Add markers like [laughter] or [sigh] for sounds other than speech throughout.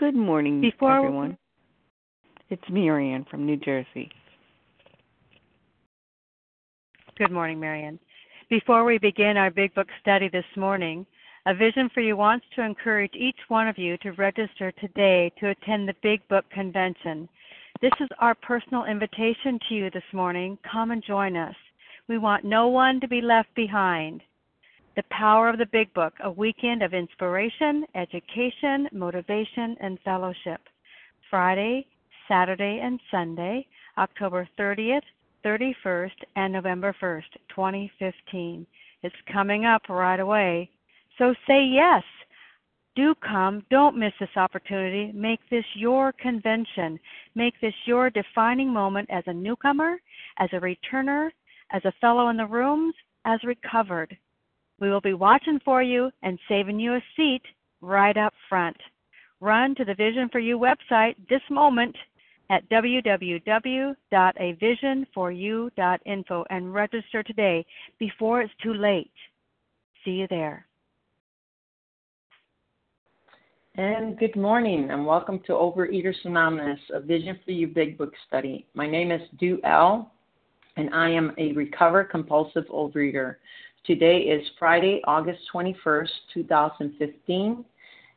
Good morning, Before everyone. It's Marianne from New Jersey. Good morning, Marianne. Before we begin our Big Book study this morning, A Vision for You wants to encourage each one of you to register today to attend the Big Book Convention. This is our personal invitation to you this morning. Come and join us. We want no one to be left behind. The Power of the Big Book, a weekend of inspiration, education, motivation, and fellowship. Friday, Saturday, and Sunday, October 30th, 31st, and November 1st, 2015. It's coming up right away. So say yes. Do come. Don't miss this opportunity. Make this your convention. Make this your defining moment as a newcomer, as a returner, as a fellow in the rooms, as recovered. We will be watching for you and saving you a seat right up front. Run to the Vision for You website this moment at www.avisionforyou.info and register today before it's too late. See you there. And good morning, and welcome to Overeaters Anonymous, a Vision for You Big Book study. My name is Du L, and I am a recovered compulsive overeater. Today is Friday, August 21st, 2015,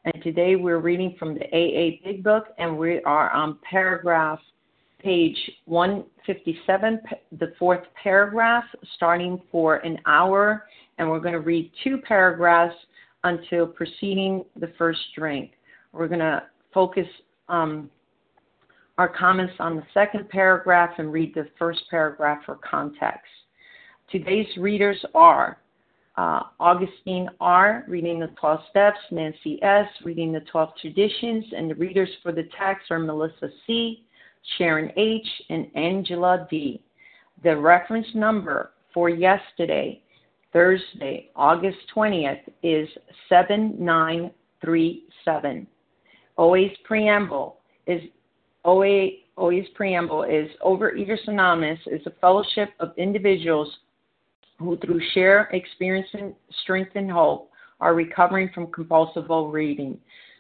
and today we're reading from the AA Big Book, and we are on paragraph page 157, the fourth paragraph, starting for an hour, and we're going to read two paragraphs until preceding the first drink. We're going to focus um, our comments on the second paragraph and read the first paragraph for context. Today's readers are uh, Augustine R., reading the 12 steps, Nancy S., reading the 12 traditions, and the readers for the text are Melissa C., Sharon H., and Angela D. The reference number for yesterday, Thursday, August 20th, is 7937. OA's preamble is OA, OA's preamble is Overeaters Anonymous is a fellowship of individuals who, through shared experience and strength and hope, are recovering from compulsive overeating.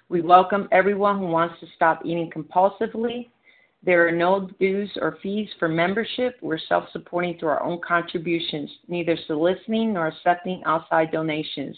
We welcome everyone who wants to stop eating compulsively. There are no dues or fees for membership. We're self supporting through our own contributions, neither soliciting nor accepting outside donations.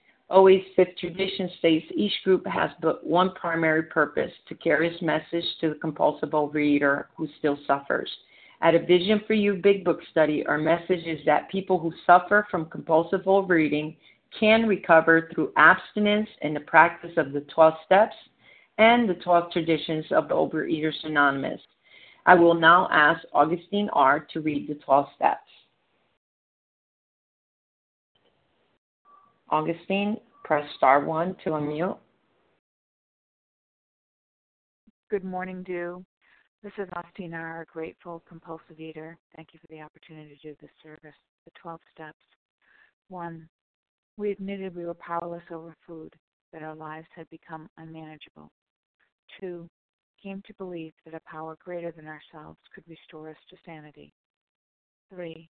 OA's fifth tradition states each group has but one primary purpose to carry its message to the compulsive overeater who still suffers. At a Vision for You Big Book study, our message is that people who suffer from compulsive overeating can recover through abstinence and the practice of the 12 steps and the 12 traditions of the Overeaters Anonymous. I will now ask Augustine R. to read the 12 steps. Augustine, press star one to unmute. Good morning, Dew. This is Augustine R., a grateful compulsive eater. Thank you for the opportunity to do this service. The 12 steps. One, we admitted we were powerless over food, that our lives had become unmanageable. Two, came to believe that a power greater than ourselves could restore us to sanity. Three,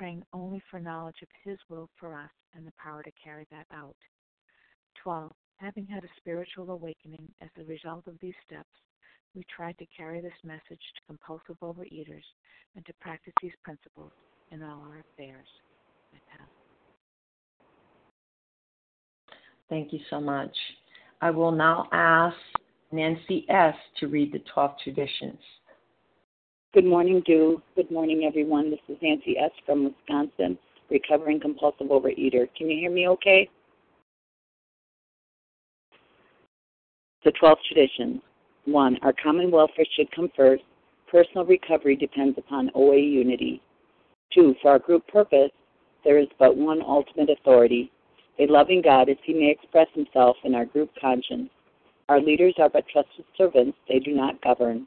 praying only for knowledge of His will for us and the power to carry that out. 12. Having had a spiritual awakening as a result of these steps, we tried to carry this message to compulsive overeaters and to practice these principles in all our affairs. Thank you so much. I will now ask Nancy S. to read the 12 traditions. Good morning, Do. Good morning, everyone. This is Nancy S. from Wisconsin, recovering compulsive overeater. Can you hear me okay? The 12 traditions. One, our common welfare should come first. Personal recovery depends upon OA unity. Two, for our group purpose, there is but one ultimate authority, a loving God as he may express himself in our group conscience. Our leaders are but trusted servants, they do not govern.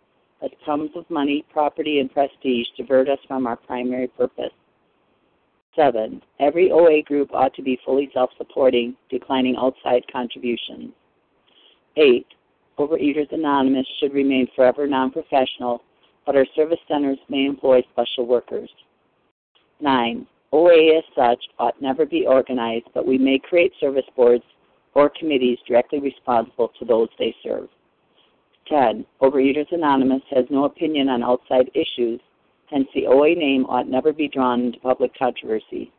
as sums of money, property, and prestige divert us from our primary purpose. Seven, every OA group ought to be fully self supporting, declining outside contributions. Eight, Overeaters Anonymous should remain forever non professional, but our service centers may employ special workers. 9. OA as such ought never be organized, but we may create service boards or committees directly responsible to those they serve. 10. Overeaters Anonymous has no opinion on outside issues, hence the OA name ought never be drawn into public controversy.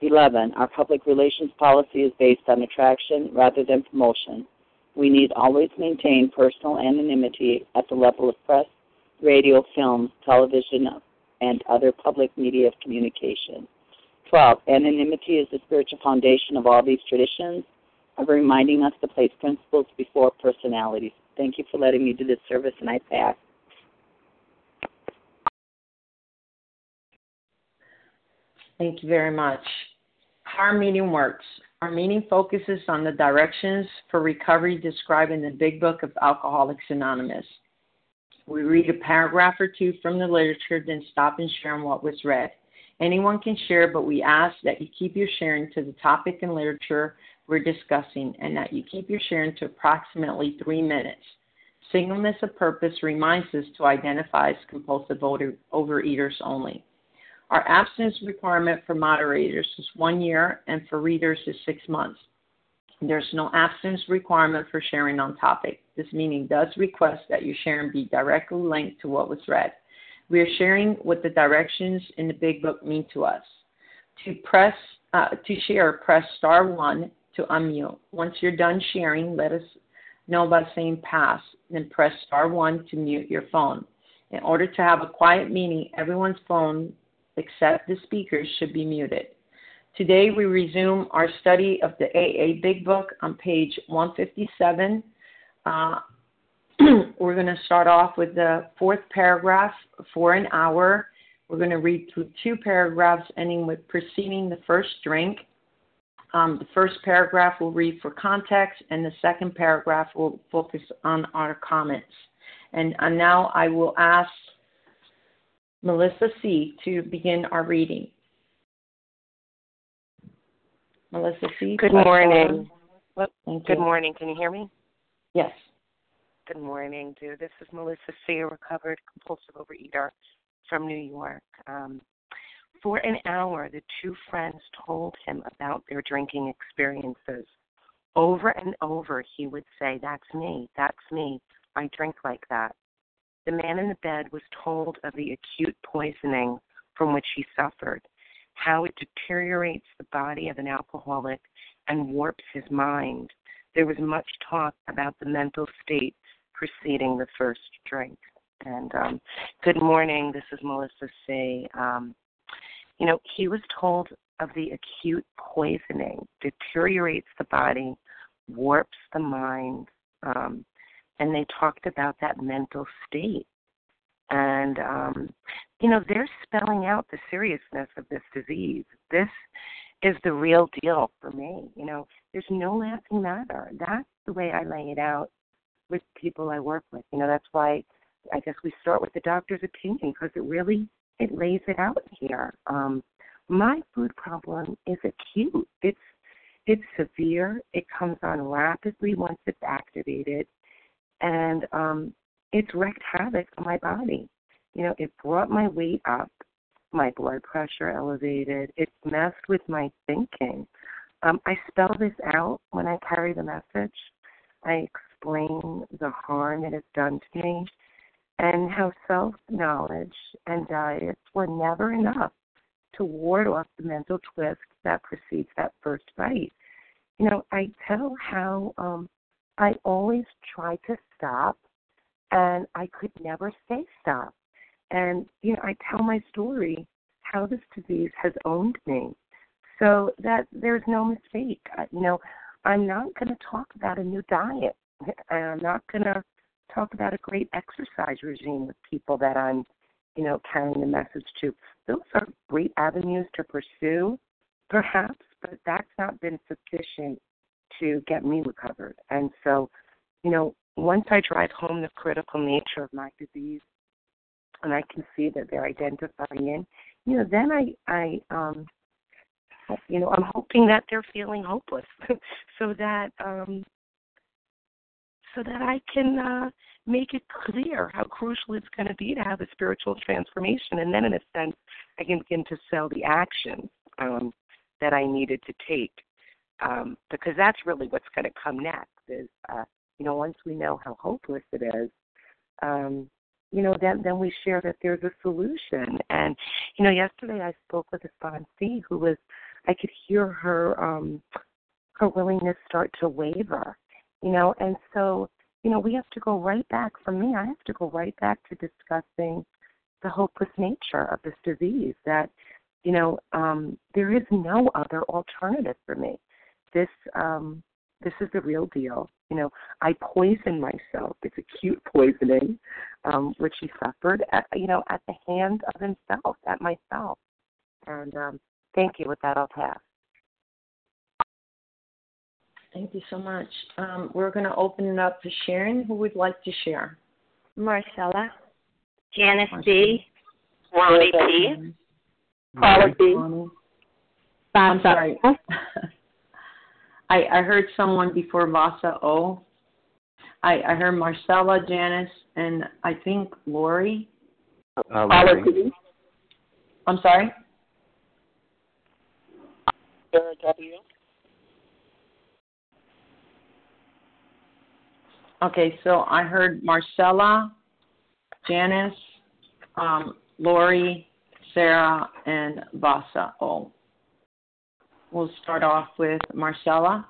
11. Our public relations policy is based on attraction rather than promotion we need always maintain personal anonymity at the level of press, radio, film, television, and other public media of communication. 12. Anonymity is the spiritual foundation of all these traditions of reminding us to place principles before personalities. Thank you for letting me do this service, and I pass. Thank you very much. Our meeting works. Our meeting focuses on the directions for recovery described in the Big Book of Alcoholics Anonymous. We read a paragraph or two from the literature, then stop and share on what was read. Anyone can share, but we ask that you keep your sharing to the topic and literature we're discussing and that you keep your sharing to approximately three minutes. Singleness of purpose reminds us to identify as compulsive overeaters only. Our abstinence requirement for moderators is one year and for readers is six months. There's no abstinence requirement for sharing on topic. This meeting does request that your sharing be directly linked to what was read. We are sharing what the directions in the Big Book mean to us. To press uh, to share, press star one to unmute. Once you're done sharing, let us know by saying pass. Then press star one to mute your phone. In order to have a quiet meeting, everyone's phone except the speakers should be muted. Today we resume our study of the AA Big Book on page 157. Uh, [clears throat] we're going to start off with the fourth paragraph for an hour. We're going to read through two paragraphs ending with preceding the first drink. Um, the first paragraph will read for context, and the second paragraph will focus on our comments. And uh, now I will ask Melissa C. to begin our reading. Melissa C. Good morning. Good morning. Can you hear me? Yes. Good morning, dude. This is Melissa C., a recovered compulsive overeater from New York. Um, for an hour, the two friends told him about their drinking experiences. Over and over, he would say, That's me. That's me. I drink like that. The man in the bed was told of the acute poisoning from which he suffered, how it deteriorates the body of an alcoholic and warps his mind. There was much talk about the mental state preceding the first drink. And um, good morning, this is Melissa C. Um, you know, he was told of the acute poisoning, deteriorates the body, warps the mind. Um, and they talked about that mental state. And, um, you know, they're spelling out the seriousness of this disease. This is the real deal for me. You know, there's no laughing matter. That's the way I lay it out with people I work with. You know, that's why I guess we start with the doctor's opinion because it really it lays it out here. Um, my food problem is acute. It's it's severe. It comes on rapidly once it's activated, and um, it's wreaked havoc on my body. You know, it brought my weight up, my blood pressure elevated. It messed with my thinking. Um, I spell this out when I carry the message. I explain the harm it has done to me and how self knowledge and diets were never enough to ward off the mental twist that precedes that first bite. You know, I tell how um, I always tried to stop and I could never say stop. And, you know, I tell my story how this disease has owned me so that there's no mistake. You know, I'm not going to talk about a new diet. I'm not going to talk about a great exercise regime with people that I'm, you know, carrying the message to. Those are great avenues to pursue, perhaps, but that's not been sufficient to get me recovered. And so, you know, once I drive home the critical nature of my disease and I can see that they're identifying in, you know, then I I um you know, I'm hoping that they're feeling hopeless [laughs] so that um so that I can uh make it clear how crucial it's going to be to have a spiritual transformation and then in a sense I can begin to sell the action um that I needed to take um because that's really what's going to come next is uh you know once we know how hopeless it is um you know, then then we share that there's a solution. And you know, yesterday I spoke with a sponsee who was, I could hear her um her willingness start to waver. You know, and so you know, we have to go right back. For me, I have to go right back to discussing the hopeless nature of this disease. That you know, um, there is no other alternative for me. This um, this is the real deal. You know, I poison myself. It's acute poisoning, um, which he suffered, at, you know, at the hand of himself, at myself. And um, thank you. With that, I'll pass. Thank you so much. Um, we're going to open it up to Sharon. Who would like to share? Marcella. Janice Marcella. B. Ronnie P. Paula B. I'm sorry. [laughs] I, I heard someone before Vasa O. I, I heard Marcella, Janice, and I think Lori. Uh, Lori. I'm sorry. Sarah W. Okay, so I heard Marcella, Janice, um, Lori, Sarah, and Vasa O. We'll start off with Marcella.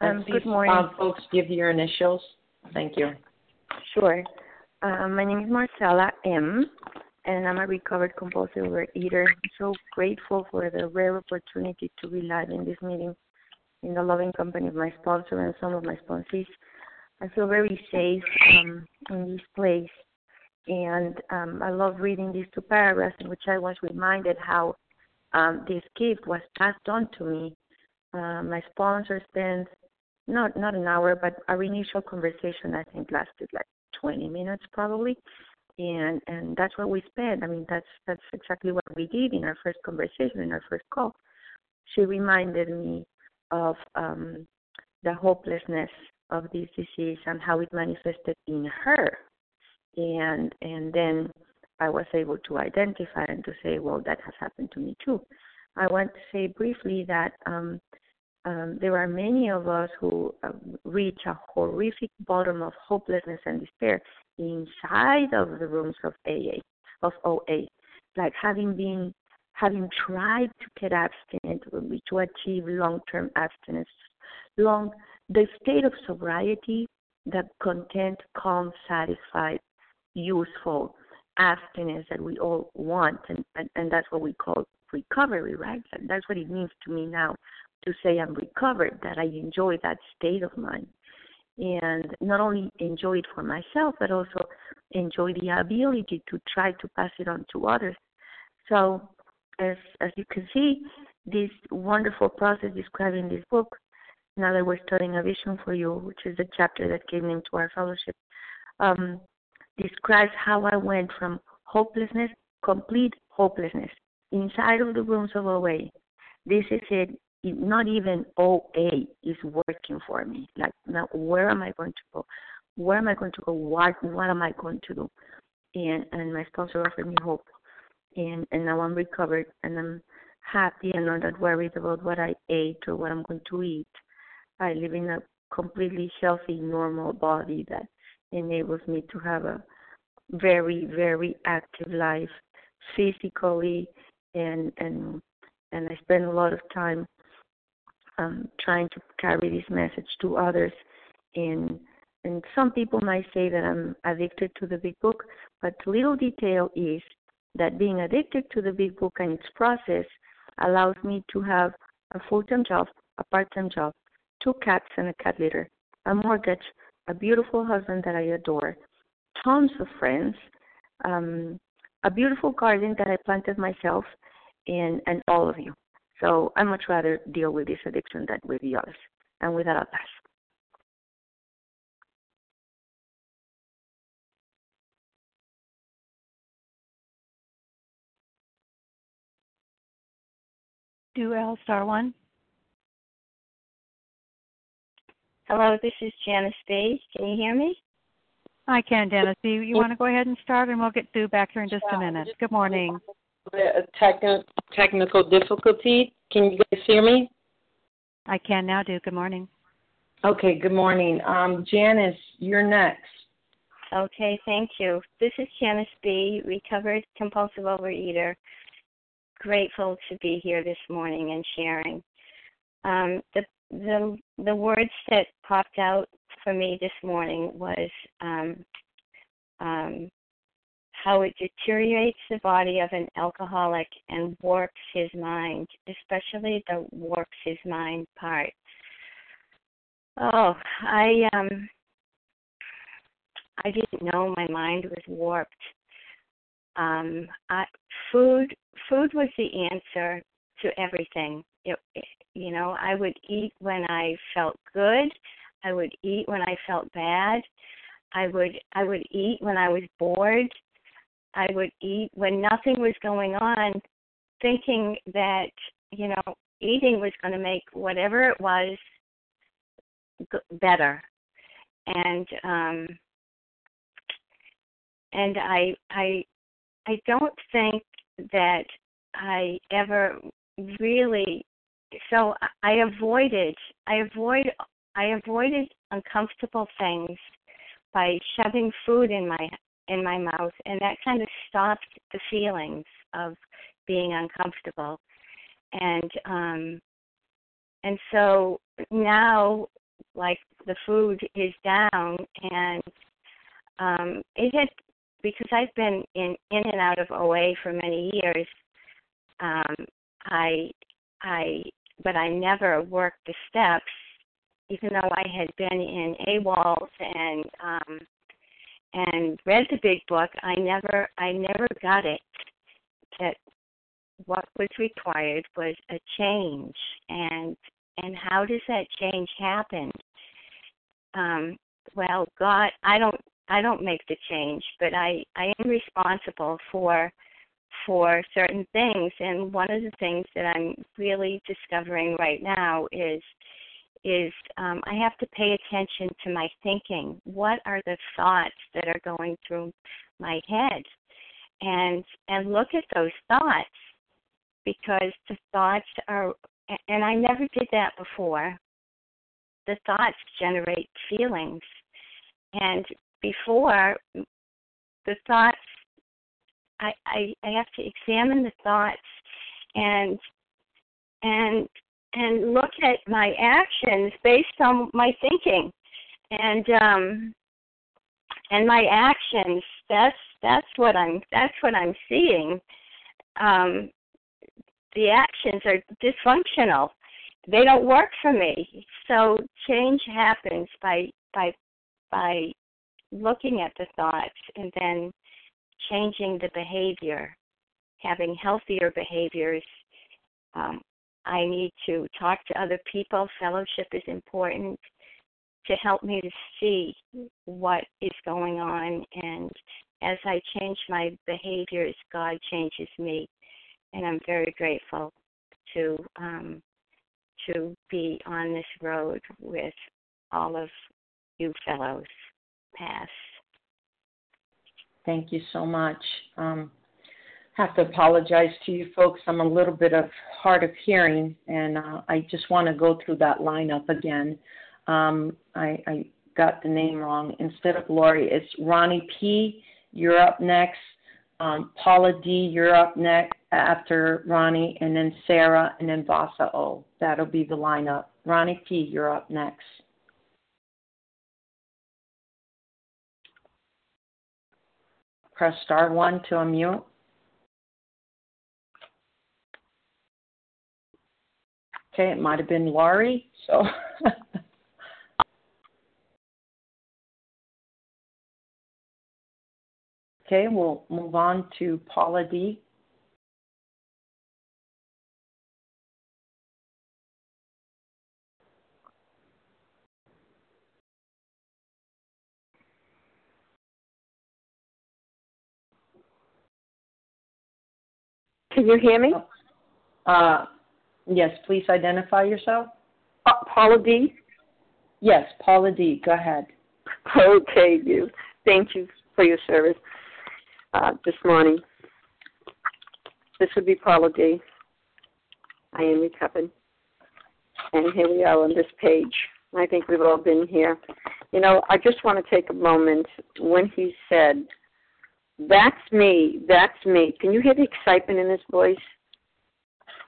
Um, good morning. Uh, folks, give your initials. Thank you. Sure. Uh, my name is Marcella M, and I'm a recovered compulsive overeater. I'm so grateful for the rare opportunity to be live in this meeting in the loving company of my sponsor and some of my sponsors. I feel very safe um, in this place, and um, I love reading these two paragraphs in which I was reminded how um, this gift was passed on to me. Uh, my sponsor spent not not an hour, but our initial conversation I think lasted like 20 minutes probably, and and that's what we spent. I mean that's that's exactly what we did in our first conversation in our first call. She reminded me of um, the hopelessness of this disease and how it manifested in her, and and then I was able to identify and to say, well, that has happened to me too. I want to say briefly that um, um, there are many of us who uh, reach a horrific bottom of hopelessness and despair inside of the rooms of AA, of OA, like having been, having tried to get abstinent to achieve long-term abstinence, long the state of sobriety, that content, calm, satisfied, useful abstinence that we all want, and, and, and that's what we call recovery, right? That's what it means to me now to say I'm recovered, that I enjoy that state of mind. And not only enjoy it for myself, but also enjoy the ability to try to pass it on to others. So, as as you can see, this wonderful process described in this book now that we're studying a vision for you, which is the chapter that gave name to our fellowship, um, describes how I went from hopelessness, complete hopelessness, inside of the rooms of OA. This is it. Not even OA is working for me. Like now, where am I going to go? Where am I going to go? What what am I going to do? And and my sponsor offered me hope, and and now I'm recovered and I'm happy and not that worried about what I ate or what I'm going to eat. I live in a completely healthy, normal body that enables me to have a very, very active life physically and and and I spend a lot of time um, trying to carry this message to others and and some people might say that I'm addicted to the big book, but little detail is that being addicted to the big book and its process allows me to have a full time job, a part time job, two cats and a cat litter, a mortgage, a beautiful husband that I adore, tons of friends, um, a beautiful garden that I planted myself, and, and all of you. So I much rather deal with this addiction than with the others. And with that, I'll pass. Do L star one. Hello, this is Janice B. Can you hear me? I can, Janice. Do you, you want to go ahead and start, and we'll get Sue back here in just a minute. Good morning. A techn- technical difficulty. Can you guys hear me? I can now, do. Good morning. Okay, good morning. Um, Janice, you're next. Okay, thank you. This is Janice B., recovered compulsive overeater. Grateful to be here this morning and sharing. Um, the the the words that popped out for me this morning was um, um, how it deteriorates the body of an alcoholic and warps his mind, especially the warps his mind part. Oh, I um I didn't know my mind was warped. Um, I, food food was the answer to everything. It, it, you know, I would eat when I felt good. I would eat when I felt bad. I would I would eat when I was bored. I would eat when nothing was going on, thinking that you know eating was going to make whatever it was better, and um, and I I I don't think that I ever really so I avoided I avoid I avoided uncomfortable things by shoving food in my in my mouth and that kind of stopped the feelings of being uncomfortable. And um and so now like the food is down and um it had because I've been in in and out of OA for many years um I I but I never worked the steps, even though I had been in AWOLs and um, and read the big book. I never I never got it that what was required was a change and and how does that change happen? Um, well, God, I don't I don't make the change, but I I am responsible for for certain things. And one of the things that I'm really discovering right now is is um, I have to pay attention to my thinking. What are the thoughts that are going through my head? And and look at those thoughts because the thoughts are and I never did that before. The thoughts generate feelings. And before the thoughts I, I I have to examine the thoughts and and and look at my actions based on my thinking and um and my actions. That's that's what i'm that's what i'm seeing. Um the actions are dysfunctional. They don't work for me. So change happens by by by looking at the thoughts and then changing the behavior, having healthier behaviors. Um, I need to talk to other people. Fellowship is important to help me to see what is going on. And as I change my behaviors, God changes me. And I'm very grateful to um, to be on this road with all of you fellows. Pass. Thank you so much. Um, have to apologize to you folks. I'm a little bit of hard of hearing, and uh, I just want to go through that lineup again. Um, I, I got the name wrong. Instead of Lori, it's Ronnie P. You're up next. Um, Paula D. You're up next after Ronnie, and then Sarah, and then Vasa O. That'll be the lineup. Ronnie P. You're up next. Press star one to unmute. Okay, it might have been Laurie, so [laughs] Okay, we'll move on to Paula D. Can you hear me? Uh, yes, please identify yourself. Uh, Paula D. Yes, Paula D. Go ahead. [laughs] Okay, you. Thank you for your service uh, this morning. This would be Paula D. I am recovered. And here we are on this page. I think we've all been here. You know, I just want to take a moment when he said, That's me, that's me. Can you hear the excitement in his voice?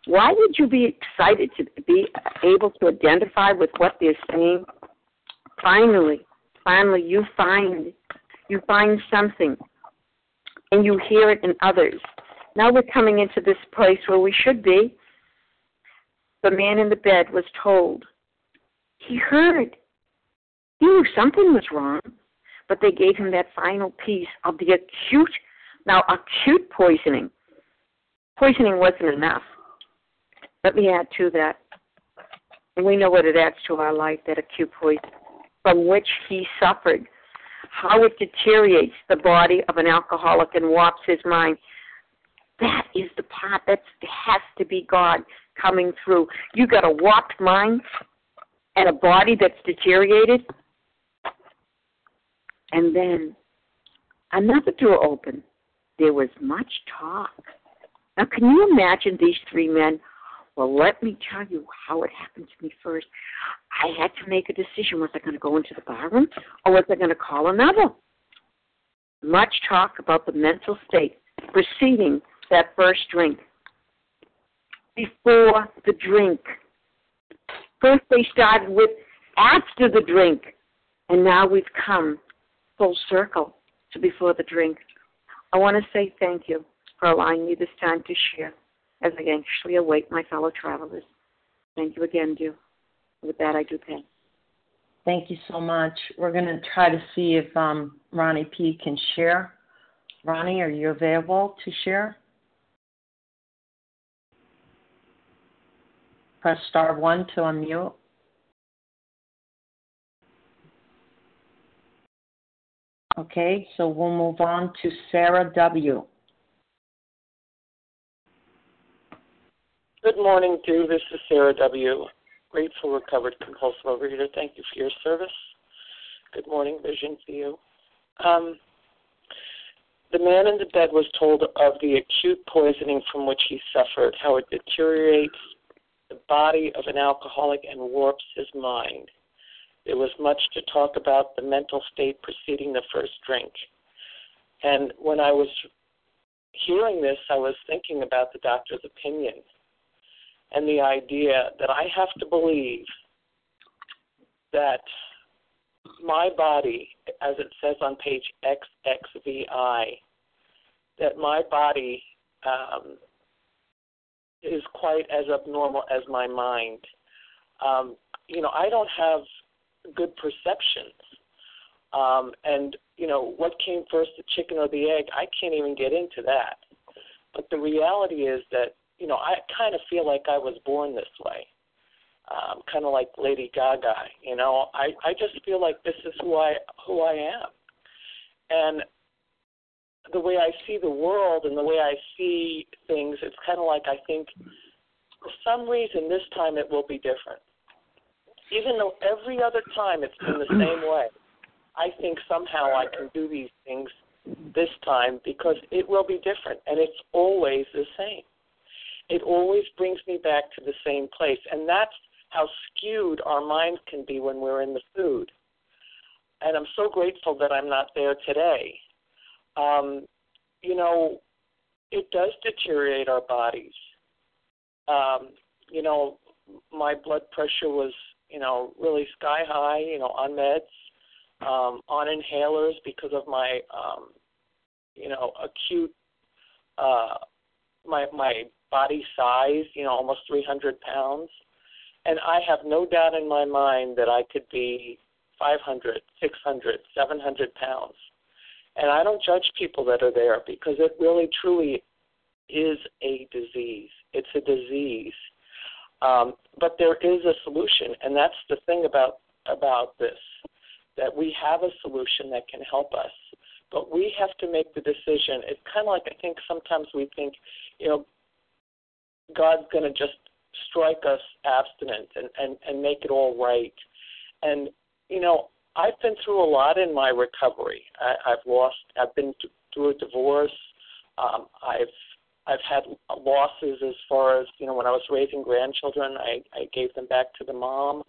Why would you be excited to be able to identify with what they're saying? Finally, finally, you find you find something and you hear it in others. Now we're coming into this place where we should be. The man in the bed was told. He heard. He knew something was wrong, but they gave him that final piece of the acute, now acute poisoning. Poisoning wasn't enough. Let me add to that. We know what it adds to our life, that acute poison, from which he suffered how it deteriorates the body of an alcoholic and warps his mind. That is the part that has to be God coming through. You got a warped mind and a body that's deteriorated, and then another door opened. There was much talk. Now, can you imagine these three men well, let me tell you how it happened to me first. I had to make a decision. Was I going to go into the barroom or was I going to call another? Much talk about the mental state preceding that first drink. Before the drink. First, they started with after the drink, and now we've come full circle to before the drink. I want to say thank you for allowing me this time to share as I anxiously await my fellow travelers. Thank you again, Dew. With that, I do pay. Thank you so much. We're going to try to see if um, Ronnie P. can share. Ronnie, are you available to share? Press star one to unmute. Okay, so we'll move on to Sarah W. Good morning, Dew. This is Sarah W. Grateful recovered compulsive overeater. Thank you for your service. Good morning, Vision for you. Um, the man in the bed was told of the acute poisoning from which he suffered, how it deteriorates the body of an alcoholic and warps his mind. There was much to talk about the mental state preceding the first drink. And when I was hearing this, I was thinking about the doctor's opinion and the idea that I have to believe that my body, as it says on page XXVI, that my body um, is quite as abnormal as my mind. Um, you know, I don't have good perceptions. Um, and, you know, what came first, the chicken or the egg? I can't even get into that. But the reality is that you know, I kind of feel like I was born this way. Um, kind of like Lady Gaga, you know. I I just feel like this is who I who I am, and the way I see the world and the way I see things, it's kind of like I think for some reason this time it will be different. Even though every other time it's been the [clears throat] same way, I think somehow I can do these things this time because it will be different and it's always the same. It always brings me back to the same place. And that's how skewed our minds can be when we're in the food. And I'm so grateful that I'm not there today. Um, you know, it does deteriorate our bodies. Um, you know, my blood pressure was, you know, really sky high, you know, on meds um, on inhalers because of my, um, you know, acute, uh, my my body size, you know, almost 300 pounds, and I have no doubt in my mind that I could be 500, 600, 700 pounds, and I don't judge people that are there because it really truly is a disease. It's a disease. Um, but there is a solution, and that's the thing about about this that we have a solution that can help us. But we have to make the decision. It's kind of like I think sometimes we think, you know, God's going to just strike us abstinent and, and, and make it all right. And, you know, I've been through a lot in my recovery. I, I've lost, I've been through a divorce. Um, I've I've had losses as far as you know when I was raising grandchildren, I, I gave them back to the mom.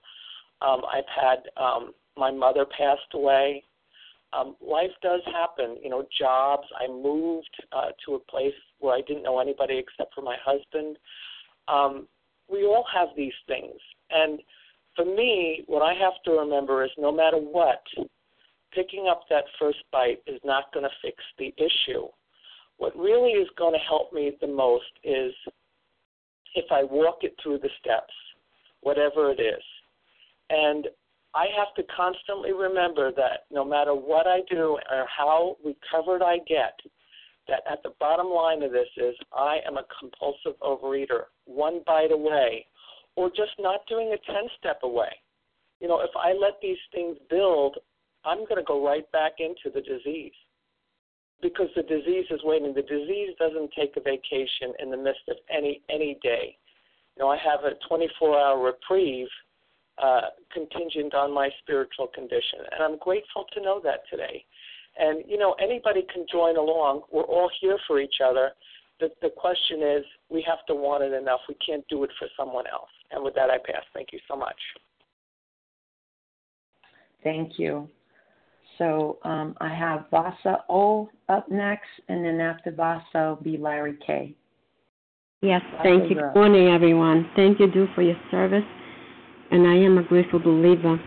Um, I've had um, my mother passed away. Um, life does happen, you know, jobs. I moved uh, to a place where I didn't know anybody except for my husband. Um, we all have these things. And for me, what I have to remember is no matter what, picking up that first bite is not going to fix the issue. What really is going to help me the most is if I walk it through the steps, whatever it is. And I have to constantly remember that no matter what I do or how recovered I get, that at the bottom line of this is I am a compulsive overeater, one bite away, or just not doing a 10 step away. You know, if I let these things build, I'm going to go right back into the disease because the disease is waiting. The disease doesn't take a vacation in the midst of any any day. You know, I have a 24-hour reprieve uh, contingent on my spiritual condition. And I'm grateful to know that today. And, you know, anybody can join along. We're all here for each other. The, the question is, we have to want it enough. We can't do it for someone else. And with that, I pass. Thank you so much. Thank you. So um, I have Vasa O up next, and then after Vasa will be Larry K. Yes, thank you. Good morning, everyone. Thank you, Do, for your service and I am a grateful believer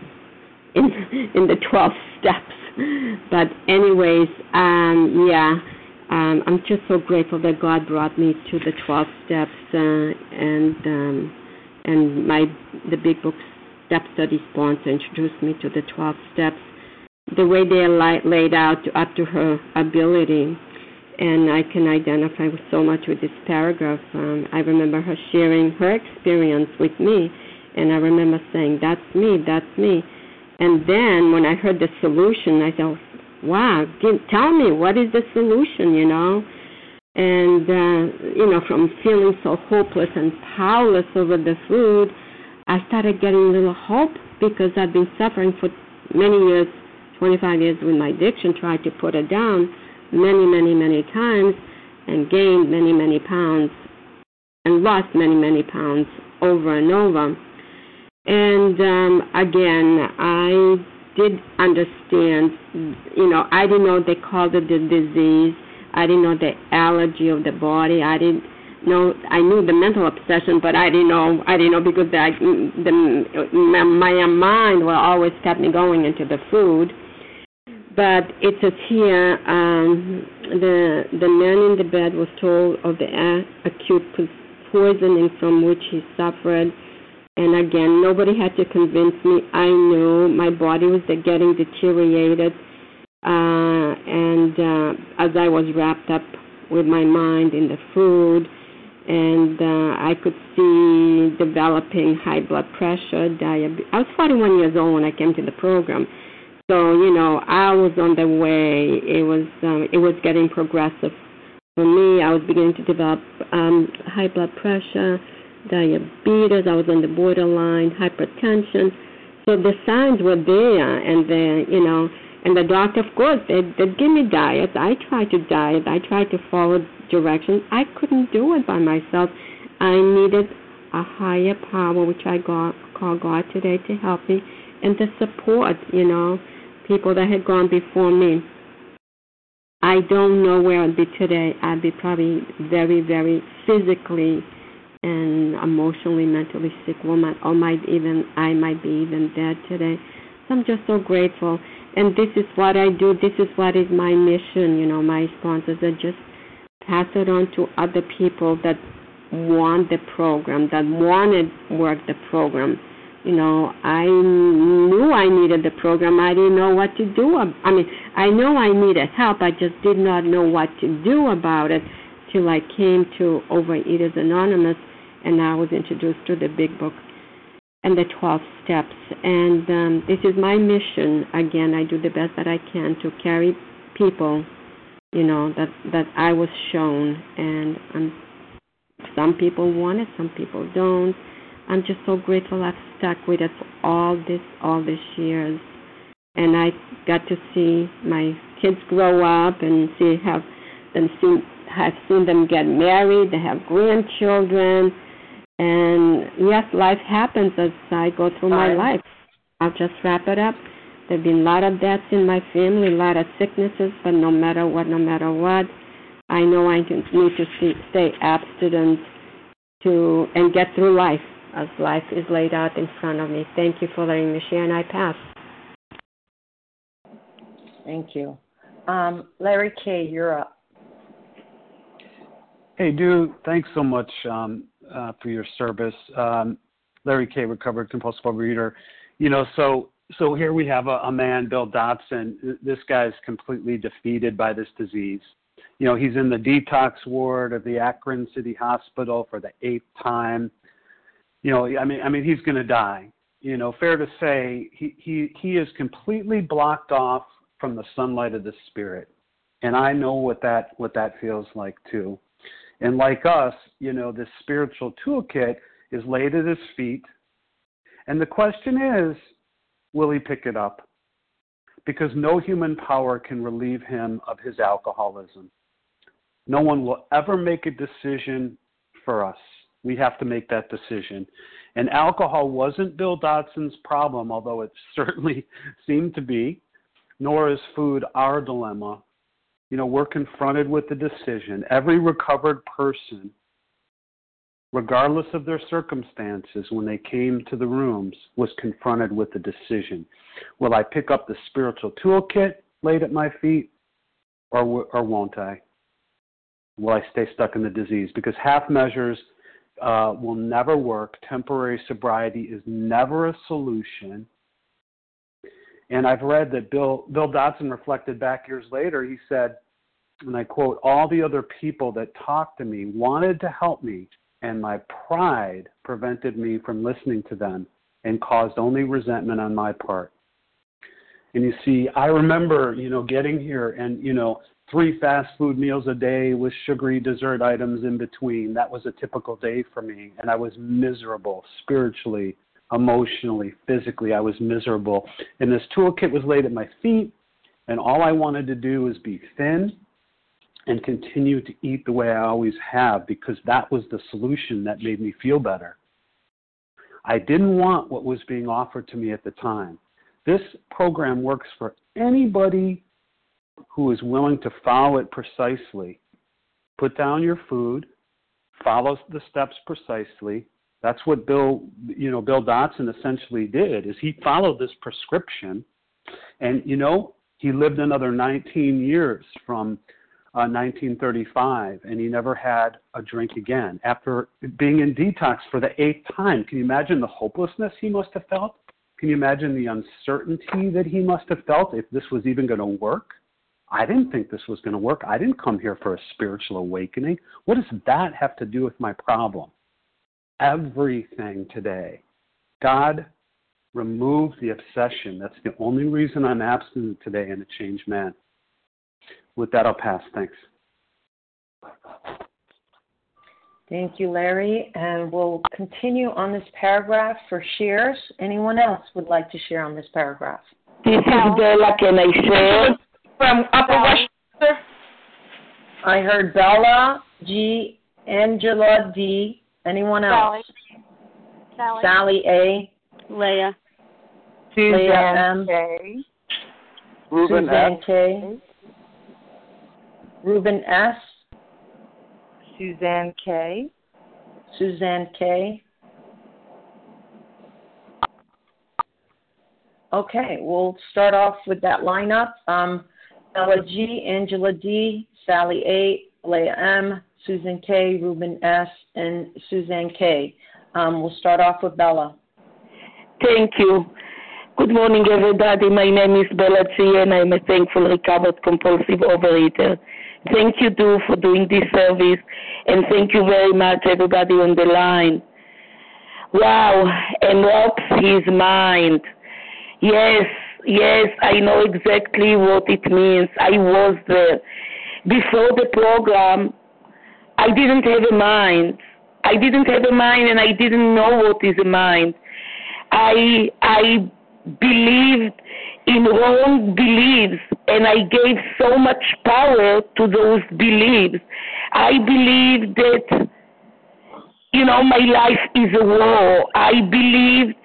in [laughs] in the twelve steps. But anyways, um, yeah, um, I'm just so grateful that God brought me to the twelve steps uh, and um, and my the Big Book Step Study sponsor introduced me to the twelve steps. The way they are laid out up to her ability, and I can identify so much with this paragraph. Um, I remember her sharing her experience with me and I remember saying, That's me, that's me. And then when I heard the solution, I thought, Wow, give, tell me, what is the solution, you know? And, uh, you know, from feeling so hopeless and powerless over the food, I started getting a little hope because I've been suffering for many years 25 years with my addiction, tried to put it down many, many, many times, and gained many, many pounds, and lost many, many pounds over and over. And um, again, I did understand, you know, I didn't know they called it the disease. I didn't know the allergy of the body. I didn't know. I knew the mental obsession, but I didn't know. I didn't know because the, the my, my mind will always kept me going into the food. But it says here, um, the the man in the bed was told of the acute poisoning from which he suffered and again, nobody had to convince me. I knew my body was getting deteriorated. Uh, and uh, as I was wrapped up with my mind in the food and uh, I could see developing high blood pressure, diabetes. I was 41 years old when I came to the program, so you know I was on the way. It was um, it was getting progressive for me. I was beginning to develop um, high blood pressure, diabetes. I was on the borderline, hypertension. So the signs were there, and the you know, and the doctor, of course, they they give me diets. I tried to diet. I tried to follow directions. I couldn't do it by myself. I needed a higher power, which I got, call God today, to help me, and the support. You know, people that had gone before me. I don't know where I'd be today. I'd be probably very, very physically and emotionally, mentally sick woman, or might even I might be even dead today. So I'm just so grateful. And this is what I do. This is what is my mission. You know, my sponsors are just pass it on to other people that want the program, that want to work the program. You know, I knew I needed the program. I didn't know what to do. I mean, I know I needed help. I just did not know what to do about it till I came to Overeaters Anonymous and I was introduced to the big book and the 12 steps. And um, this is my mission. Again, I do the best that I can to carry people, you know, that that I was shown. And um, some people want it, some people don't. I'm just so grateful I've stuck with it for all this all these years. And I got to see my kids grow up and see have them see have seen them get married, they have grandchildren, and yes, life happens as I go through my life. I'll just wrap it up. There have been a lot of deaths in my family, a lot of sicknesses, but no matter what, no matter what, I know I need to stay abstinent to and get through life as life is laid out in front of me. Thank you for letting me share, and I pass. Thank you. Um, Larry K., you're up. Hey, dude, thanks so much. Um, uh, for your service. Um, Larry K, recovered compulsive overeater. You know, so so here we have a, a man, Bill Dotson. This guy's completely defeated by this disease. You know, he's in the detox ward of the Akron City Hospital for the eighth time. You know, I mean, I mean, he's going to die. You know, fair to say, he he he is completely blocked off from the sunlight of the spirit, and I know what that what that feels like too. And like us, you know, this spiritual toolkit is laid at his feet. And the question is, will he pick it up? Because no human power can relieve him of his alcoholism. No one will ever make a decision for us. We have to make that decision. And alcohol wasn't Bill Dotson's problem, although it [laughs] certainly seemed to be, nor is food our dilemma you know, we're confronted with the decision. Every recovered person, regardless of their circumstances, when they came to the rooms, was confronted with the decision. Will I pick up the spiritual toolkit laid at my feet, or, or won't I? Will I stay stuck in the disease? Because half measures uh, will never work. Temporary sobriety is never a solution. And I've read that Bill Bill Dotson reflected back years later. He said, and I quote, all the other people that talked to me wanted to help me, and my pride prevented me from listening to them and caused only resentment on my part. And you see, I remember, you know, getting here and, you know, three fast food meals a day with sugary dessert items in between. That was a typical day for me. And I was miserable spiritually, emotionally, physically. I was miserable. And this toolkit was laid at my feet. And all I wanted to do was be thin and continue to eat the way I always have because that was the solution that made me feel better. I didn't want what was being offered to me at the time. This program works for anybody who is willing to follow it precisely. Put down your food, follow the steps precisely. That's what Bill, you know, Bill Dotson essentially did is he followed this prescription and you know, he lived another 19 years from 1935, uh, and he never had a drink again after being in detox for the eighth time. Can you imagine the hopelessness he must have felt? Can you imagine the uncertainty that he must have felt if this was even going to work? I didn't think this was going to work. I didn't come here for a spiritual awakening. What does that have to do with my problem? Everything today. God remove the obsession. That's the only reason I'm abstinent today and a changed man. With that, I'll pass. Thanks. Thank you, Larry. And we'll continue on this paragraph for shares. Anyone else would like to share on this paragraph? This is Bella. Can I share? From Upper Westchester. I heard Bella, G, Angela D. Anyone else? Sally. Sally A. Leah. Leah M. K. Ruben Suzanne K. Ruben S. Suzanne K. Suzanne K. Okay, we'll start off with that lineup. Um, Bella G, Angela D, Sally A, Leah M, Susan K, Ruben S, and Suzanne K. Um, we'll start off with Bella. Thank you. Good morning, everybody. My name is Bella G, and I'm a thankful recovered compulsive overeater. Thank you, Do, for doing this service, and thank you very much, everybody on the line. Wow, enwraps his mind. Yes, yes, I know exactly what it means. I was there. Before the program, I didn't have a mind. I didn't have a mind, and I didn't know what is a mind. I I believed in wrong beliefs and I gave so much power to those beliefs. I believed that you know my life is a war. I believe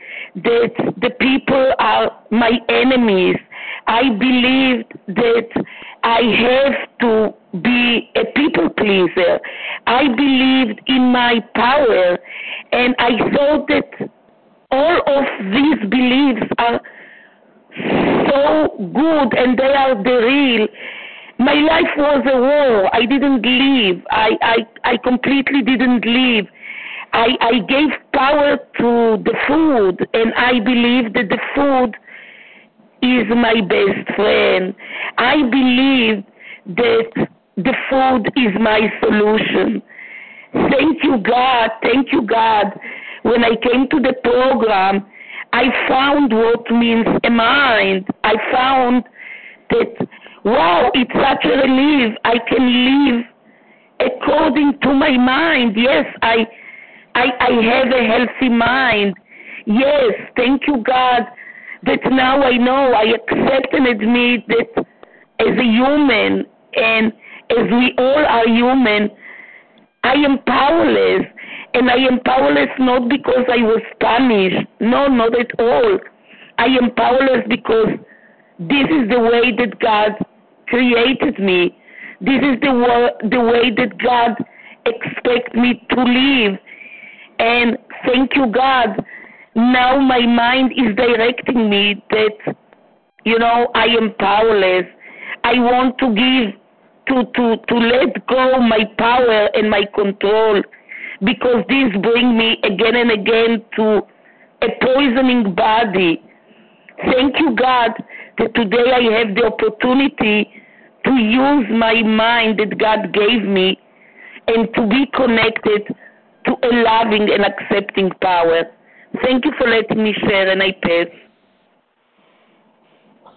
that the people are my enemies. I believe that I have to be a people pleaser. I believed in my power and I thought that all of these beliefs are so good and they are the real. My life was a war. I didn't live. I, I, I completely didn't live. I, I gave power to the food and I believe that the food is my best friend. I believe that the food is my solution. Thank you, God. Thank you, God. When I came to the program, I found what means a mind. I found that, wow, it's such a relief. I can live according to my mind. Yes, I, I, I have a healthy mind. Yes, thank you, God, that now I know I accept and admit that as a human and as we all are human, I am powerless. And I am powerless not because I was punished. No, not at all. I am powerless because this is the way that God created me. This is the, wo- the way that God expects me to live. And thank you, God. Now my mind is directing me that, you know, I am powerless. I want to give, to, to, to let go my power and my control because this bring me again and again to a poisoning body. Thank you, God, that today I have the opportunity to use my mind that God gave me and to be connected to a loving and accepting power. Thank you for letting me share, and I pass.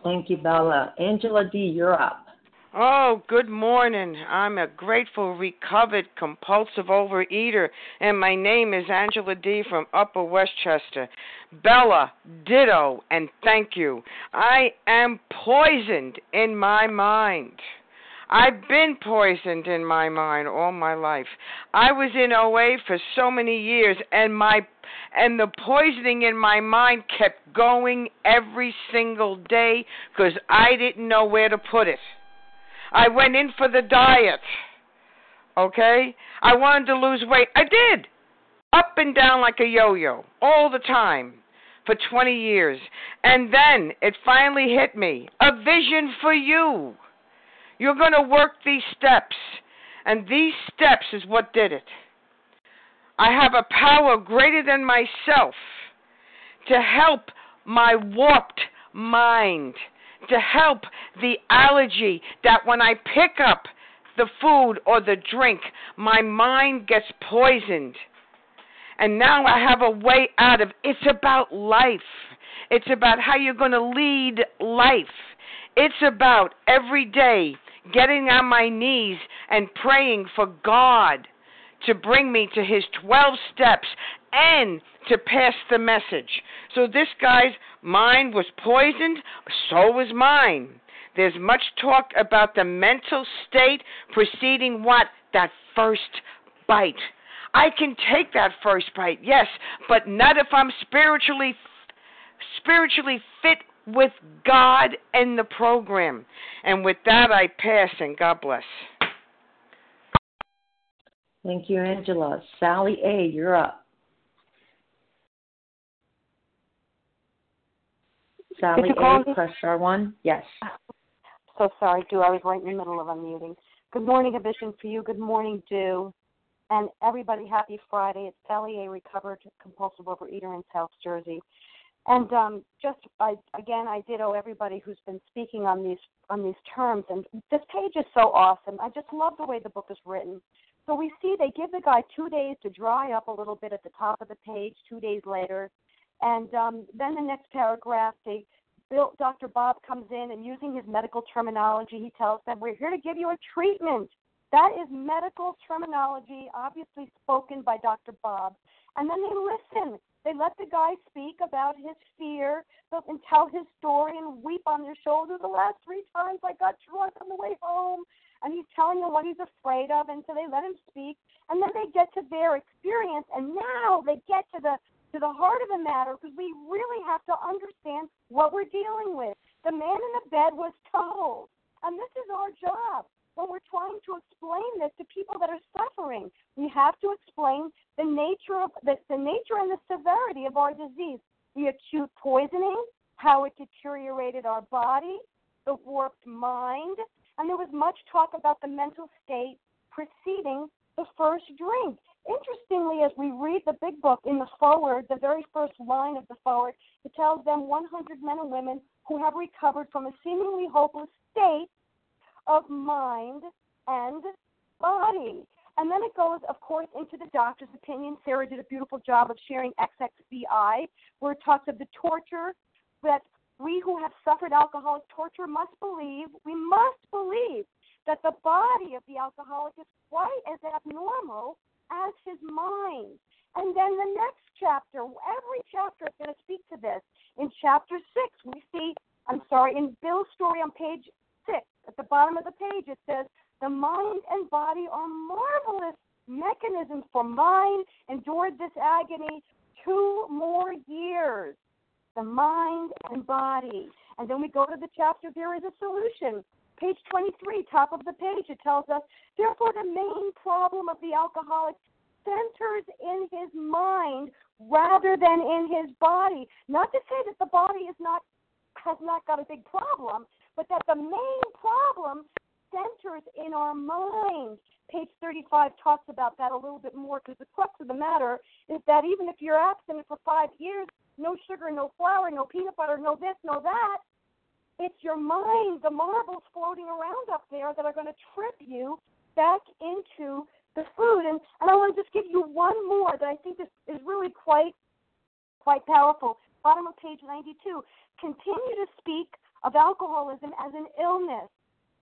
Thank you, Bella. Angela D., you're up. Oh, good morning. I'm a grateful, recovered, compulsive overeater, and my name is Angela D. from Upper Westchester. Bella, ditto, and thank you. I am poisoned in my mind. I've been poisoned in my mind all my life. I was in OA for so many years, and my and the poisoning in my mind kept going every single day because I didn't know where to put it. I went in for the diet. Okay? I wanted to lose weight. I did. Up and down like a yo yo all the time for 20 years. And then it finally hit me a vision for you. You're going to work these steps. And these steps is what did it. I have a power greater than myself to help my warped mind to help the allergy that when I pick up the food or the drink, my mind gets poisoned. And now I have a way out of it's about life. It's about how you're going to lead life. It's about every day getting on my knees and praying for God to bring me to his 12 steps and to pass the message. So this guy's mind was poisoned, so was mine. There's much talk about the mental state preceding what? That first bite. I can take that first bite, yes, but not if I'm spiritually spiritually fit with God and the program. And with that I pass and God bless. Thank you, Angela. Sally A, you're up. Sally A, press star one. Yes. So sorry, Do. I was right in the middle of unmuting. Good morning, a vision for you. Good morning, Do. And everybody, happy Friday. It's Sally A, recovered compulsive overeater in South Jersey. And um, just I, again, I owe everybody who's been speaking on these on these terms. And this page is so awesome. I just love the way the book is written. So we see they give the guy two days to dry up a little bit at the top of the page. Two days later, and um, then the next paragraph, they Bill, Dr. Bob comes in and using his medical terminology, he tells them, "We're here to give you a treatment." That is medical terminology, obviously spoken by Dr. Bob. And then they listen. They let the guy speak about his fear and tell his story and weep on their shoulder. The last three times I got drunk on the way home and he's telling them what he's afraid of, and so they let him speak, and then they get to their experience, and now they get to the to the heart of the matter because we really have to understand what we're dealing with. The man in the bed was told, and this is our job when we're trying to explain this to people that are suffering. We have to explain the nature of the, the nature and the severity of our disease, the acute poisoning, how it deteriorated our body, the warped mind, and there was much talk about the mental state preceding the first drink. Interestingly, as we read the big book in the foreword, the very first line of the foreword, it tells them 100 men and women who have recovered from a seemingly hopeless state of mind and body. And then it goes, of course, into the doctor's opinion. Sarah did a beautiful job of sharing XXVI, where it talks of the torture that we who have suffered alcoholic torture must believe, we must believe that the body of the alcoholic is quite as abnormal as his mind. And then the next chapter, every chapter is going to speak to this. In chapter six, we see, I'm sorry, in Bill's story on page at the bottom of the page, it says, The mind and body are marvelous mechanisms for mind endured this agony two more years the mind and body. And then we go to the chapter, There is a Solution. Page 23, top of the page, it tells us, therefore, the main problem of the alcoholic centers in his mind rather than in his body. Not to say that the body is not has not got a big problem, but that the main problem centers in our mind. Page 35 talks about that a little bit more because the crux of the matter is that even if you're abstinent for five years, no sugar, no flour, no peanut butter, no this, no that. It's your mind, the marbles floating around up there that are going to trip you back into the food. And, and I want to just give you one more that I think is, is really quite quite powerful. Bottom of page 92. Continue to speak of alcoholism as an illness,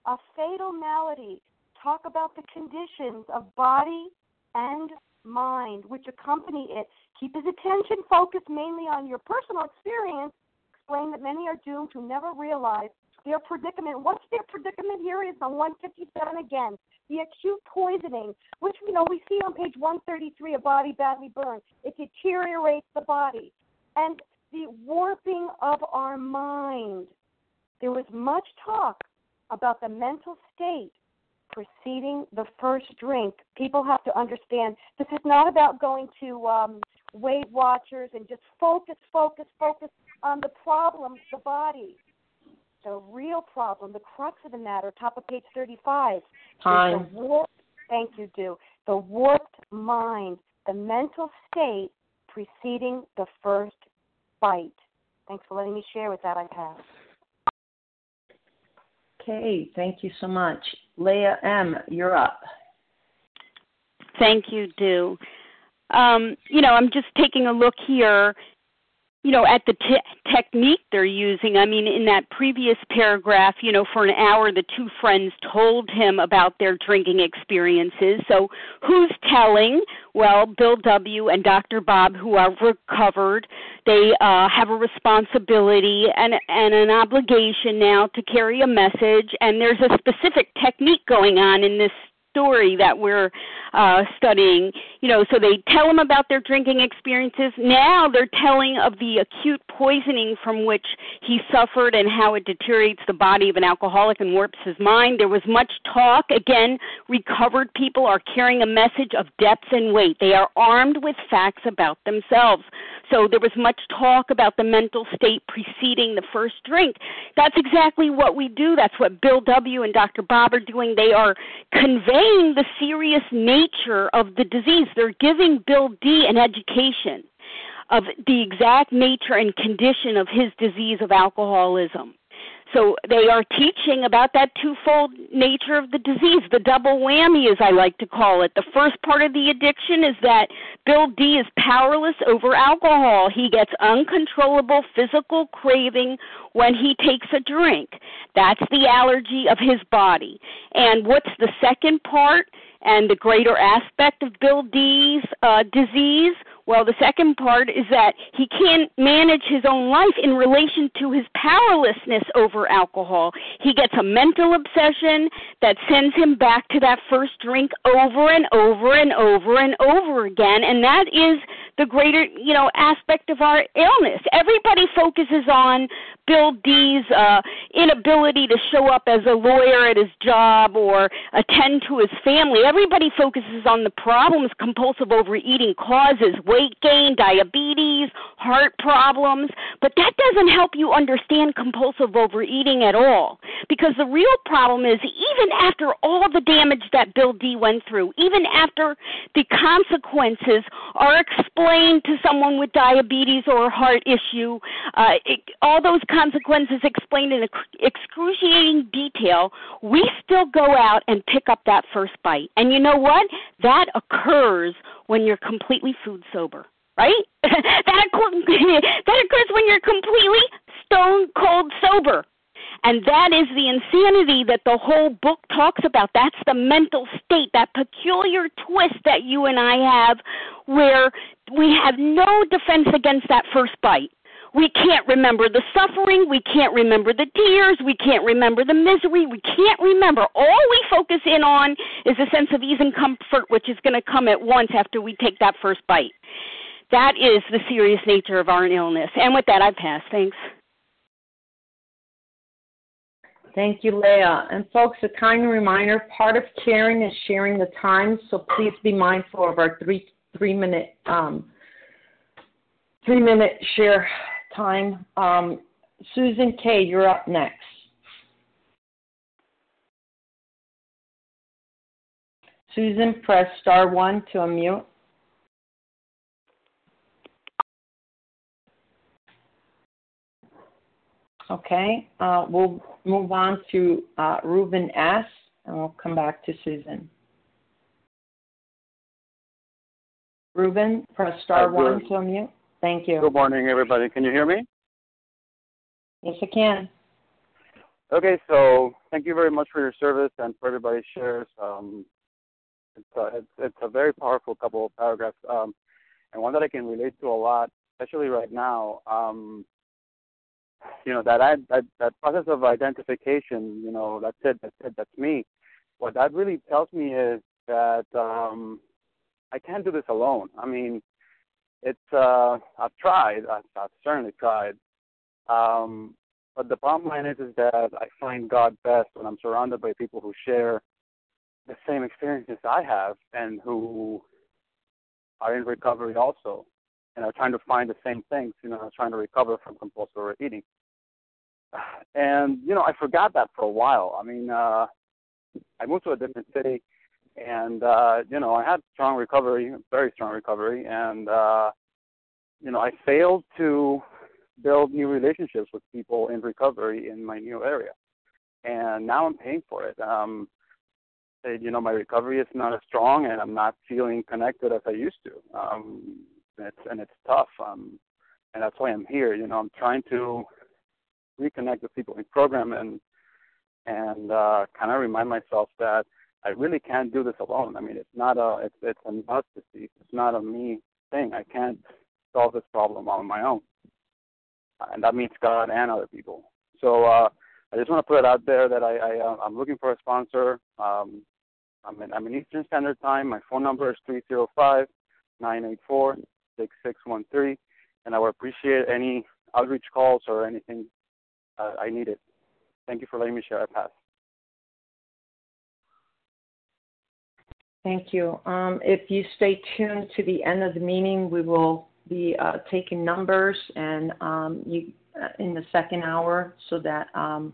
a fatal malady. Talk about the conditions of body and mind which accompany it. Keep his attention focused mainly on your personal experience. Explain that many are doomed to never realize their predicament. What's their predicament here is on 157 again. The acute poisoning, which you know we see on page 133, a body badly burned. It deteriorates the body. And the warping of our mind. There was much talk about the mental state preceding the first drink. People have to understand this is not about going to um, Weight Watchers and just focus, focus, focus on the problem, the body. The real problem, the crux of the matter, top of page 35. Time. Warped, thank you, Do. The warped mind, the mental state preceding the first bite. Thanks for letting me share with that. I pass. Okay, thank you so much. Leah M., you're up. Thank you, Do. Um, you know, I'm just taking a look here you know, at the t- technique they're using. I mean, in that previous paragraph, you know, for an hour, the two friends told him about their drinking experiences. So, who's telling? Well, Bill W. and Dr. Bob, who are recovered, they uh, have a responsibility and, and an obligation now to carry a message. And there's a specific technique going on in this story that we're uh, studying. You know, so they tell them about their drinking experiences. Now they're telling of the acute poisoning from which he suffered and how it deteriorates the body of an alcoholic and warps his mind. There was much talk. Again, recovered people are carrying a message of depth and weight. They are armed with facts about themselves. So there was much talk about the mental state preceding the first drink. That's exactly what we do. That's what Bill W. and Dr. Bob are doing. They are conveying the serious nature of the disease. They're giving Bill D. an education of the exact nature and condition of his disease of alcoholism. So they are teaching about that twofold nature of the disease, the double whammy, as I like to call it. The first part of the addiction is that Bill D is powerless over alcohol. He gets uncontrollable physical craving when he takes a drink. That's the allergy of his body. And what's the second part and the greater aspect of Bill D's uh, disease? Well, the second part is that he can't manage his own life in relation to his powerlessness over alcohol. He gets a mental obsession that sends him back to that first drink over and over and over and over again, and that is the greater, you know, aspect of our illness. Everybody focuses on Bill D's uh, inability to show up as a lawyer at his job or attend to his family. Everybody focuses on the problems compulsive overeating causes weight gain, diabetes, heart problems. But that doesn't help you understand compulsive overeating at all. Because the real problem is even after all the damage that Bill D went through, even after the consequences are explained to someone with diabetes or heart issue, uh, it, all those explained in excruciating detail, we still go out and pick up that first bite. And you know what? That occurs when you're completely food sober, right? [laughs] that, [laughs] that occurs when you're completely stone cold sober. And that is the insanity that the whole book talks about. That's the mental state, that peculiar twist that you and I have where we have no defense against that first bite. We can't remember the suffering. We can't remember the tears. We can't remember the misery. We can't remember. All we focus in on is a sense of ease and comfort, which is going to come at once after we take that first bite. That is the serious nature of our illness. And with that, I pass. Thanks. Thank you, Leah. And folks, a kind reminder: part of caring is sharing the time. So please be mindful of our three three minute um, three minute share time. Um, Susan K., you're up next. Susan, press star one to unmute. Okay, uh, we'll move on to uh, Reuben S., and we'll come back to Susan. Reuben, press star one to unmute. Thank you. Good morning, everybody. Can you hear me? Yes, I can. Okay, so thank you very much for your service and for everybody's shares. Um, it's, a, it's, it's, a very powerful couple of paragraphs, um, and one that I can relate to a lot, especially right now. Um, you know that, I, that that process of identification. You know, that's it. That's it. That's me. What that really tells me is that um, I can't do this alone. I mean, it's uh, I've tried. I've, I've certainly tried. Um, but the bottom line is, is that I find God best when I'm surrounded by people who share the same experiences I have and who are in recovery also and are trying to find the same things, you know, trying to recover from compulsive overeating. [sighs] And, you know, I forgot that for a while. I mean, uh, I moved to a different city and uh, you know I had strong recovery, very strong recovery, and uh, you know I failed to build new relationships with people in recovery in my new area. and now I'm paying for it. Um, you know, my recovery is not as strong, and I'm not feeling connected as I used to. Um, and it's and it's tough. Um, and that's why I'm here. You know, I'm trying to reconnect with people in program and and uh, kind of remind myself that I really can't do this alone. I mean, it's not a it's it's a us disease. It's not a me thing. I can't solve this problem on my own, and that means God and other people. So uh, I just want to put it out there that I, I uh, I'm looking for a sponsor. Um, I'm in I'm in Eastern Standard Time. My phone number is three zero five nine eight four six six one three, and I would appreciate any outreach calls or anything uh, I need it. Thank you for letting me share. I pass. Thank you. Um, if you stay tuned to the end of the meeting, we will be uh, taking numbers and um, you uh, in the second hour so that um,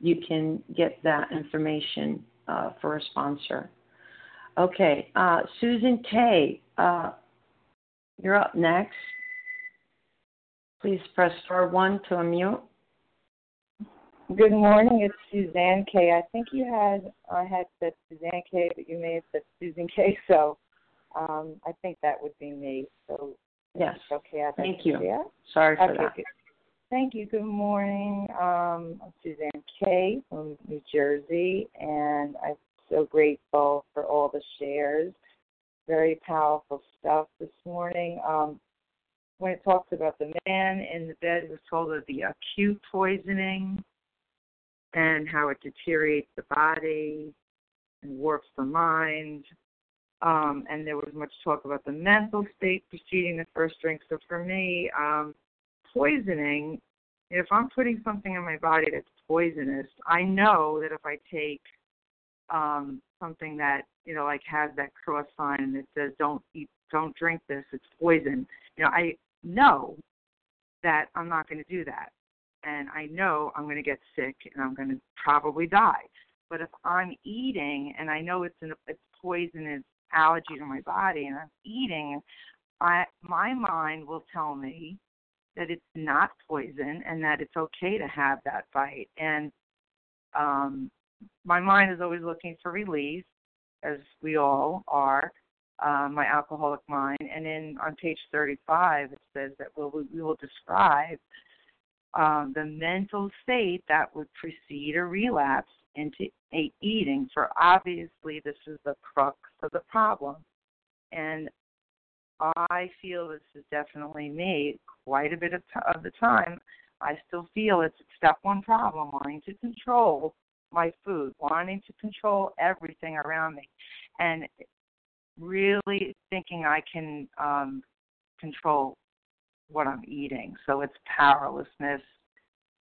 you can get that information uh, for a sponsor. Okay, uh, Susan K, uh, you're up next. Please press star one to unmute. Good morning. It's Suzanne K. I think you had I had said Suzanne K, but you may have said Susan K. [laughs] So um, I think that would be me. So yes, okay. I Thank you. Yeah. Sorry for okay, that. Good. Thank you. Good morning. Um, I'm Suzanne K. from New Jersey, and I'm so grateful for all the shares. Very powerful stuff this morning. Um, when it talks about the man in the bed was told of the acute poisoning and how it deteriorates the body and warps the mind. Um, and there was much talk about the mental state preceding the first drink. So for me, um, poisoning, if I'm putting something in my body that's poisonous, I know that if I take um, something that you know like has that cross sign that says don't eat, don't drink this, it's poison. You know, I know that I'm not going to do that and I know I'm going to get sick and I'm going to probably die. But if I'm eating and I know it's an it's poisonous allergy to my body and I'm eating, I my mind will tell me that it's not poison and that it's okay to have that bite. And um my mind is always looking for release, as we all are, uh, my alcoholic mind. And in on page 35, it says that we'll, we will describe um, the mental state that would precede a relapse into a eating. For obviously, this is the crux of the problem. And I feel this is definitely me quite a bit of, t- of the time. I still feel it's a step one problem, wanting to control my food, wanting to control everything around me, and really thinking I can um, control what I'm eating. So it's powerlessness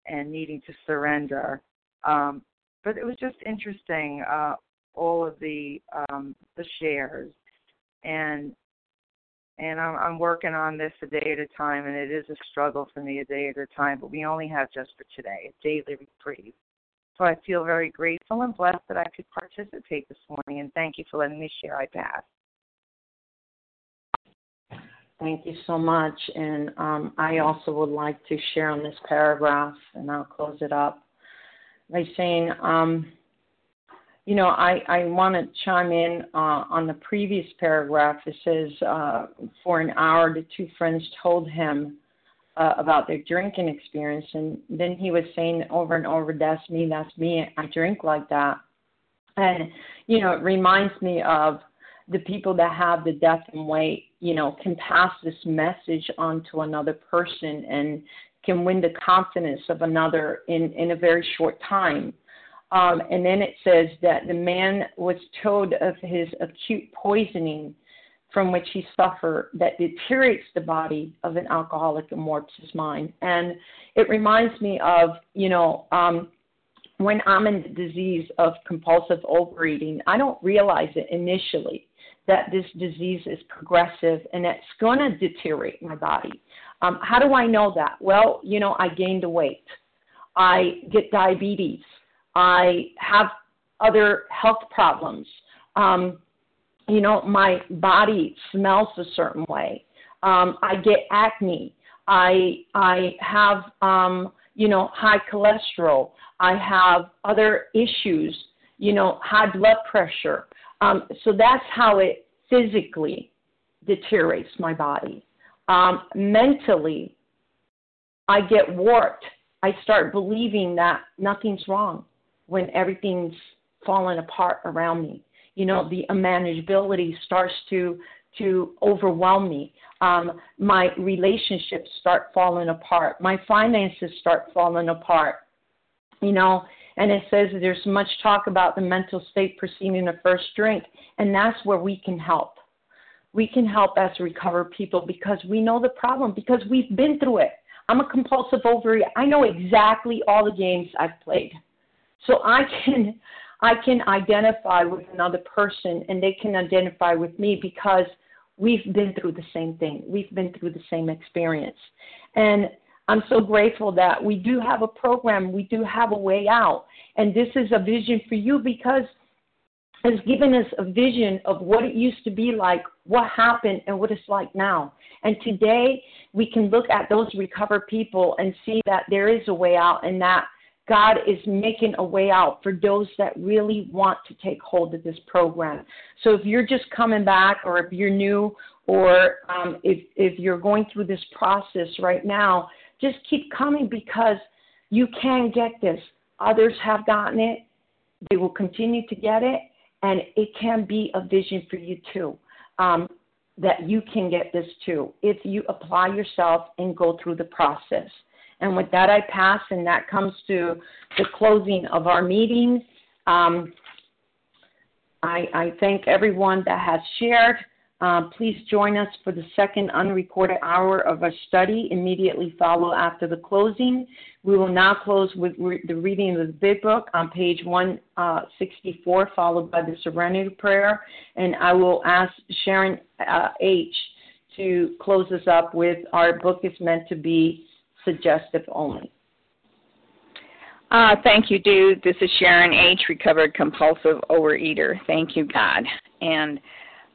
and needing to surrender. Um, but it was just interesting, uh, all of the um, the shares, and and I'm, I'm working on this a day at a time, and it is a struggle for me a day at a time. But we only have just for today, a daily reprieve. So I feel very grateful and blessed that I could participate this morning, and thank you for letting me share. I pass. Thank you so much. And um, I also would like to share on this paragraph, and I'll close it up by saying, um, you know, I, I want to chime in uh, on the previous paragraph. It says, uh, for an hour, the two friends told him uh, about their drinking experience. And then he was saying over and over, that's me, that's me, I drink like that. And, you know, it reminds me of the people that have the death and weight, you know, can pass this message on to another person and can win the confidence of another in, in a very short time. Um, and then it says that the man was told of his acute poisoning from which he suffered that deteriorates the body of an alcoholic and warps his mind. And it reminds me of, you know, um, when I'm in the disease of compulsive overeating, I don't realize it initially that this disease is progressive and it's going to deteriorate my body. Um, how do I know that? Well, you know, I gained the weight. I get diabetes. I have other health problems. Um, you know, my body smells a certain way. Um, I get acne. I I have um, you know, high cholesterol. I have other issues, you know, high blood pressure. Um, so that's how it physically deteriorates my body. Um, mentally, I get warped. I start believing that nothing's wrong when everything's falling apart around me. You know, the unmanageability starts to to overwhelm me. Um, my relationships start falling apart. My finances start falling apart. You know, and it says there's much talk about the mental state preceding the first drink, and that's where we can help. We can help as recovered people because we know the problem, because we've been through it. I'm a compulsive overeater. I know exactly all the games I've played. So I can I can identify with another person and they can identify with me because we've been through the same thing. We've been through the same experience. And I'm so grateful that we do have a program, we do have a way out. And this is a vision for you because it's given us a vision of what it used to be like, what happened, and what it's like now. And today we can look at those recovered people and see that there is a way out and that God is making a way out for those that really want to take hold of this program. So if you're just coming back, or if you're new, or um, if if you're going through this process right now, just keep coming because you can get this. Others have gotten it; they will continue to get it, and it can be a vision for you too. Um, that you can get this too if you apply yourself and go through the process. And with that, I pass, and that comes to the closing of our meeting. Um, I, I, thank everyone that has shared. Uh, please join us for the second unrecorded hour of our study immediately follow after the closing. We will now close with re- the reading of the Big Book on page 164, uh, followed by the Serenity Prayer. And I will ask Sharon uh, H. to close us up with Our Book is Meant to Be suggestive only. Uh, thank you, dude. This is Sharon H., recovered compulsive overeater. Thank you, God. And